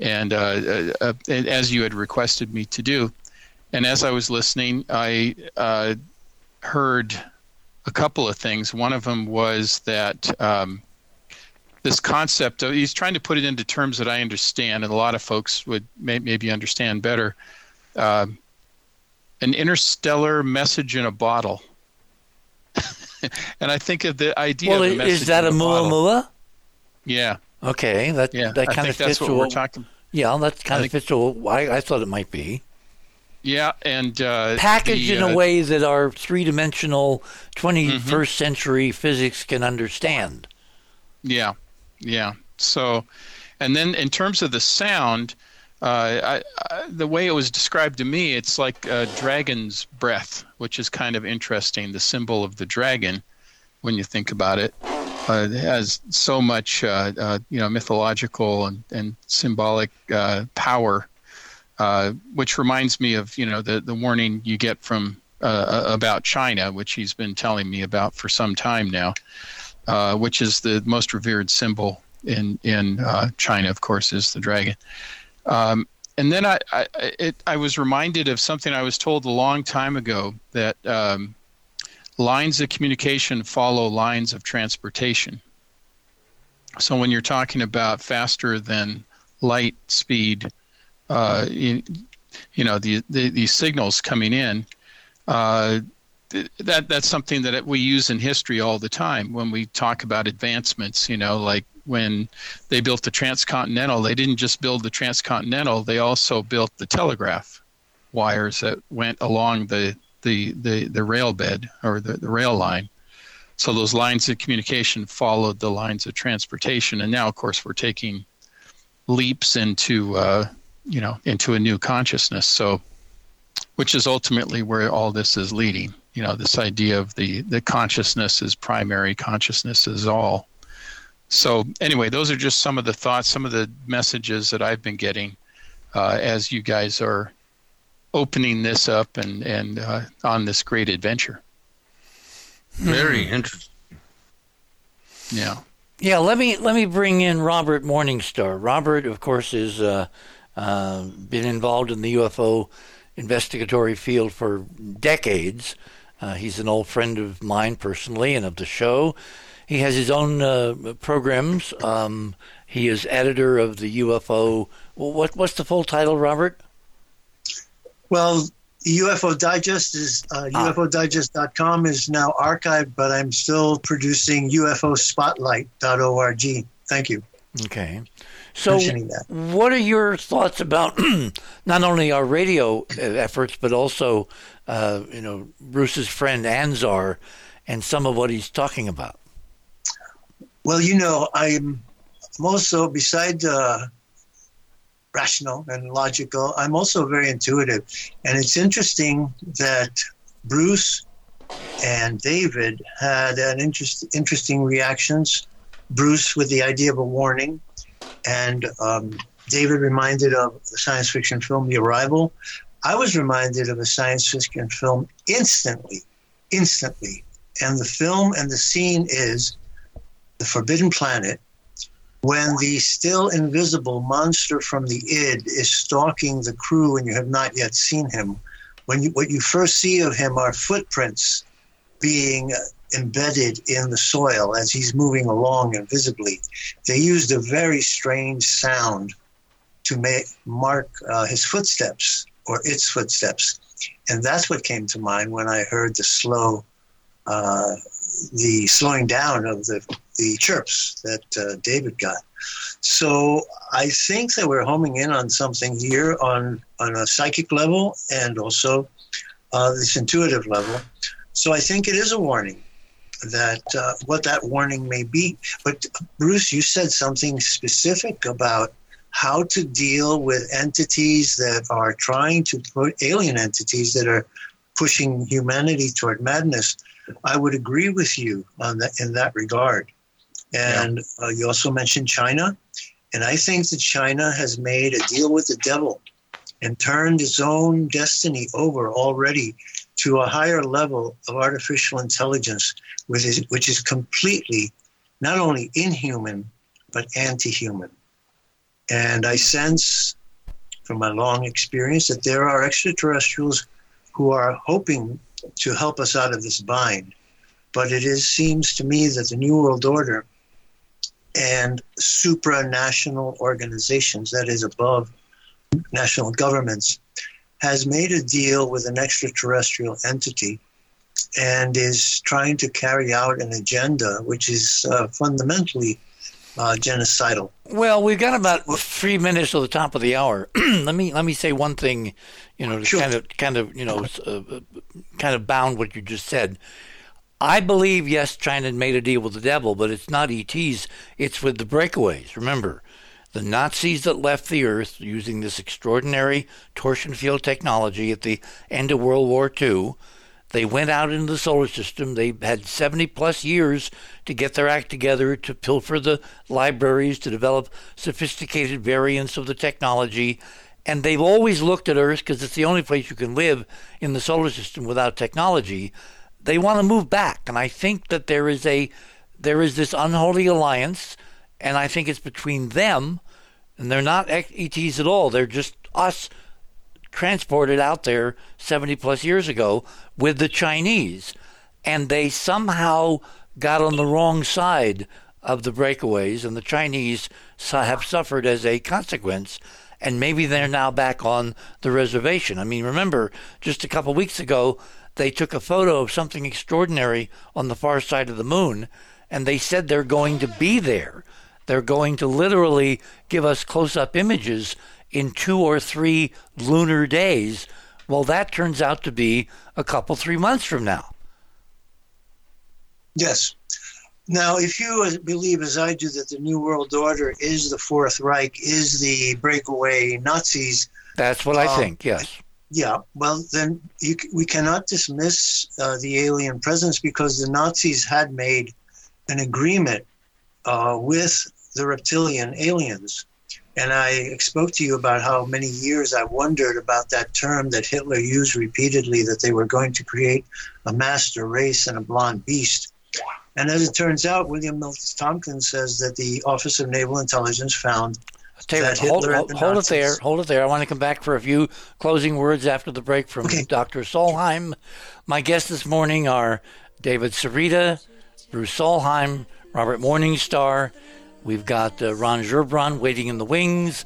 [SPEAKER 4] and uh, uh, uh, as you had requested me to do. And as I was listening, I uh, heard a couple of things. One of them was that um, this concept of he's trying to put it into terms that I understand, and a lot of folks would may, maybe understand better. Um an interstellar message in a bottle. and I think of the idea.
[SPEAKER 1] Well,
[SPEAKER 4] of a
[SPEAKER 1] i-
[SPEAKER 4] message
[SPEAKER 1] is that a
[SPEAKER 4] bottle.
[SPEAKER 1] Muamua?
[SPEAKER 4] Yeah,
[SPEAKER 1] Okay, that
[SPEAKER 4] yeah.
[SPEAKER 1] that kind of fits
[SPEAKER 4] what
[SPEAKER 1] with
[SPEAKER 4] we're talking.
[SPEAKER 1] Yeah, that kind of
[SPEAKER 4] think-
[SPEAKER 1] fits what I, I thought it might be.
[SPEAKER 4] Yeah, and uh,
[SPEAKER 1] Packaged
[SPEAKER 4] the,
[SPEAKER 1] in
[SPEAKER 4] uh,
[SPEAKER 1] a way that our three-dimensional 21st
[SPEAKER 4] Mm-hmm.
[SPEAKER 1] century physics can understand.
[SPEAKER 4] Yeah, yeah. So, and then in terms of the sound, uh, I, I, the way it was described to me, it's like a dragon's breath, which is kind of interesting. The symbol of the dragon, when you think about it, uh, has so much, uh, uh, you know, mythological and, and symbolic uh, power. Uh, which reminds me of you know the the warning you get from about China, which he's been telling me about for some time now which is the most revered symbol in in China, of course, is the dragon. Um, and then I I, it, I was reminded of something I was told a long time ago that um, lines of communication follow lines of transportation. So when you're talking about faster than light speed, uh, you, you know the, the these signals coming in. Uh, th- that that's something that we use in history all the time when we talk about advancements you know like when they built the transcontinental they didn't just build the transcontinental they also built the telegraph wires that went along the the the, the rail bed or the, the rail line so those lines of communication followed the lines of transportation and now of course we're taking leaps into uh, you know into a new consciousness so which is ultimately where all this is leading. You know, this idea of the the consciousness is primary, consciousness is all. So anyway, those are just some of the thoughts, some of the messages that I've been getting uh, as you guys are opening this up and and uh, on this great adventure.
[SPEAKER 2] Very interesting.
[SPEAKER 4] Yeah.
[SPEAKER 1] Yeah, let me let me bring in Robert Morningstar. Robert, of course, has uh, uh, been involved in the UFO investigatory field for decades. Uh, he's an old friend of mine personally and of the show. He has his own uh, programs. Um, he is editor of the UFO. What what's the full title, Robert?
[SPEAKER 5] Well, UFO Digest is uh,
[SPEAKER 1] Ah.
[SPEAKER 5] UFODigest.com is now archived, but I'm still producing UFOspotlight.org. Thank you
[SPEAKER 1] Okay. So, what are your thoughts about not only our radio uh, efforts, but also, uh, you know, Bruce's friend Anzar and some of what he's talking about?
[SPEAKER 5] Well, you know, I'm I'm also, beside uh, rational and logical, I'm also very intuitive. And it's interesting that Bruce and David had an interest, interesting reactions. Bruce with the idea of a warning, and um, David reminded of the science fiction film The Arrival. I was reminded of a science fiction film instantly, instantly. And the film and the scene is the Forbidden Planet, when the still invisible monster from the id is stalking the crew and you have not yet seen him. When you, what you first see of him are footprints being embedded in the soil as he's moving along invisibly. They used a very strange sound to make, mark uh, his footsteps or its footsteps. And that's what came to mind when I heard the slow, uh, the slowing down of the, the chirps that uh, David got. So I think that we're homing in on something here on, on a psychic level and also uh, this intuitive level. So I think it is a warning that uh, what that warning may be. But Bruce, you said something specific about how to deal with entities that are trying to put alien entities that are pushing humanity toward madness. I would agree with you on that in that regard. And yeah. uh, you also mentioned China, and I think that China has made a deal with the devil and turned its own destiny over already to a higher level of artificial intelligence, which is, which is completely not only inhuman, but anti human. And I sense from my long experience that there are extraterrestrials who are hoping to help us out of this bind. But it is, seems to me that the New World Order and supranational organizations, that is, above national governments, has made a deal with an extraterrestrial entity and is trying to carry out an agenda which is uh, fundamentally uh, genocidal.
[SPEAKER 1] Well, we've got about three minutes to the top of the hour. let me let me say one thing, you know, to sure. kind of kind of you know, uh, kind of bound what you just said. I believe yes, China made a deal with the devil, but it's not ETs. It's with the breakaways. Remember, the Nazis that left the Earth using this extraordinary torsion field technology at the end of World War II. They went out into the solar system. They had 70 plus years to get their act together, to pilfer the libraries, to develop sophisticated variants of the technology. And they've always looked at Earth because it's the only place you can live in the solar system without technology. They want to move back. And I think that there is a there is this unholy alliance, and I think it's between them and they're not ETs at all. They're just us transported out there 70 plus years ago with the Chinese. And they somehow got on the wrong side of the breakaways, and the Chinese have suffered as a consequence. And maybe they're now back on the reservation. I mean, remember, just a couple weeks ago, they took a photo of something extraordinary on the far side of the moon, and they said they're going to be there. They're going to literally give us close up images in two or three lunar days. Well, that turns out to be a couple, three months from now.
[SPEAKER 5] Yes. Now, if you believe, as I do, that the New World Order is the Fourth Reich, is the breakaway Nazis.
[SPEAKER 1] That's what I um, think, yes.
[SPEAKER 5] Yeah, well, then you, we cannot dismiss uh, the alien presence because the Nazis had made an agreement uh, with the reptilian aliens. And I spoke to you about how many years I wondered about that term that Hitler used repeatedly that they were going to create a master race and a blonde beast. And as it turns out, William Milton Tompkins says that the Office of Naval Intelligence found that
[SPEAKER 1] hold, hold, hold it there. Hold it there. I want to come back for a few closing words after the break from okay. Dr. Solheim. My guests this morning are David Sereda, Bruce Solheim, Robert Morningstar, We've got uh, Ron Gerbron waiting in the wings,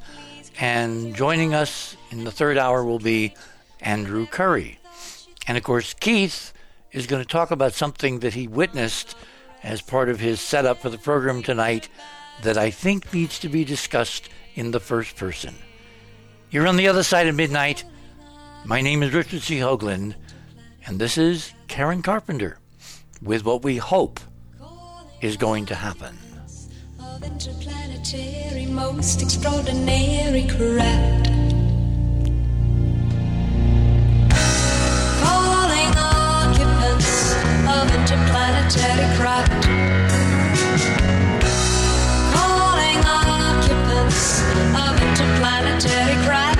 [SPEAKER 1] and joining us in the third hour will be Andrew Curry. And of course, Keith is going to talk about something that he witnessed as part of his setup for the program tonight that I think needs to be discussed in the first person. You're on the other side of midnight. My name is Richard C. Hoagland, and this is Karen Carpenter with what we hope is going to happen interplanetary, most extraordinary craft. Calling occupants of interplanetary craft. Of interplanetary craft.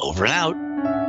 [SPEAKER 1] Over and out.